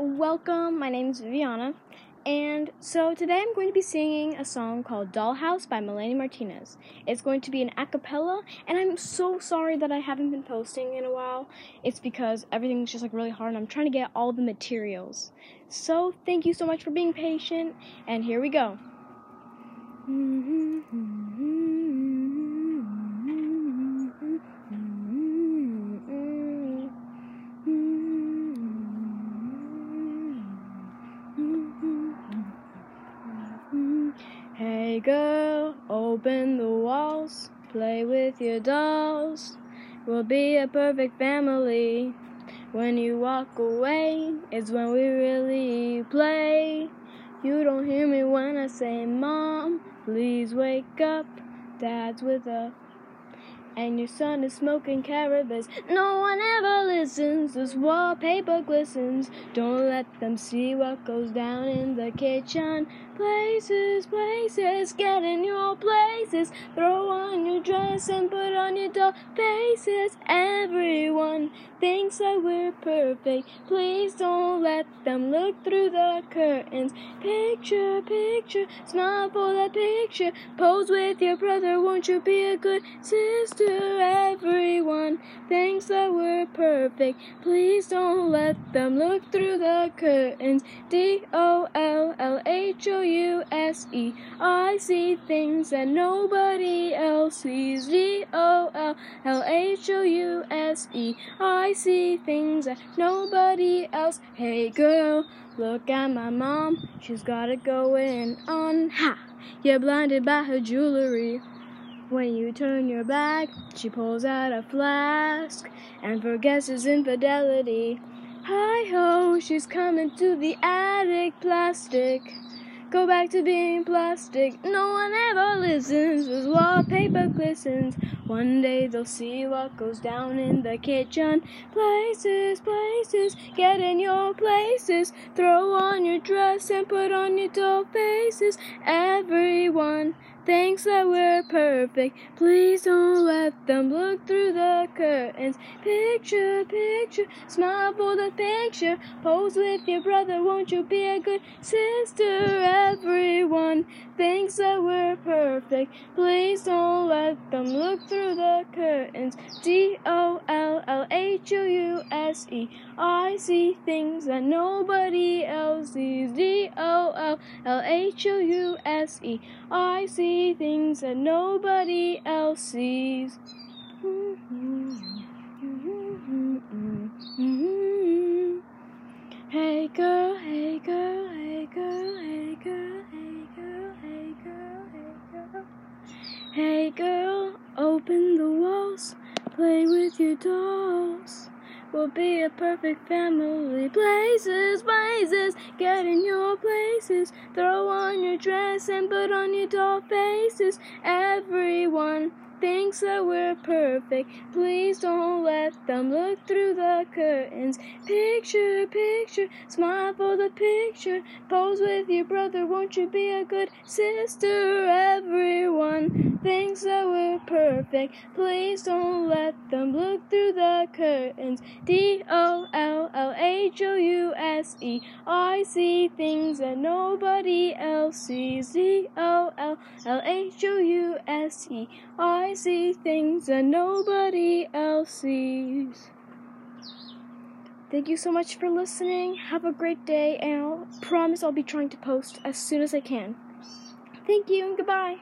welcome. My name is Viviana, and so today I'm going to be singing a song called Dollhouse by Melanie Martinez. It's going to be an a cappella, and I'm so sorry that I haven't been posting in a while. It's because everything's just like really hard, and I'm trying to get all the materials. So thank you so much for being patient, and here we go. Mm-hmm. Girl, open the walls, play with your dolls. We'll be a perfect family. When you walk away, it's when we really play. You don't hear me when I say, Mom, please wake up. Dad's with a and your son is smoking cannabis. No one ever listens, this wallpaper glistens. Don't let them see what goes down in the kitchen. Places, places, get in your places. Throw on your dress and put on your doll faces. Everyone thinks that we're perfect. Please don't let them look through the curtains. Picture, picture, smile for that picture. Pose with your brother, won't you be a good sister? To everyone thinks that we're perfect. Please don't let them look through the curtains. D O L L H O U S E. I see things that nobody else sees. D O L L H O U S E. I see things that nobody else. Hey girl, look at my mom. She's got it going on. Ha! You're blinded by her jewelry. When you turn your back, she pulls out a flask and forgets his infidelity. Hi ho, she's coming to the attic, plastic. Go back to being plastic. No one ever listens as wallpaper glistens. One day they'll see what goes down in the kitchen. Places, places, get in your places. Throw on your dress and put on your doll faces. Everyone thinks that we're perfect. Please don't let them look through the curtains. Picture, picture, smile for the picture. Pose with your brother, won't you be a good sister? Everyone thinks that we're perfect. Please don't let them look through the curtains. D O L L H O U S E. I see things that nobody else sees. D O L L H O U S E. I see things that nobody else sees. Hey girl, hey girl, hey girl, hey girl, hey girl, hey girl, hey girl. Hey girl, open the walls, play with your dolls. We'll be a perfect family. Places, places, get in your places. Throw on your dress and put on your doll faces. Everyone thinks that we're perfect. Please don't let them look through the curtains. Picture, picture, smile for the picture. Pose with your brother, won't you be a good sister? Everyone thinks that we're perfect. Please don't let them look through the curtains. D O L L H O U S E. I see things that nobody else sees. D O L L H O U S E. I see things that nobody else sees. Thank you so much for listening. Have a great day, and I'll promise I'll be trying to post as soon as I can. Thank you and goodbye.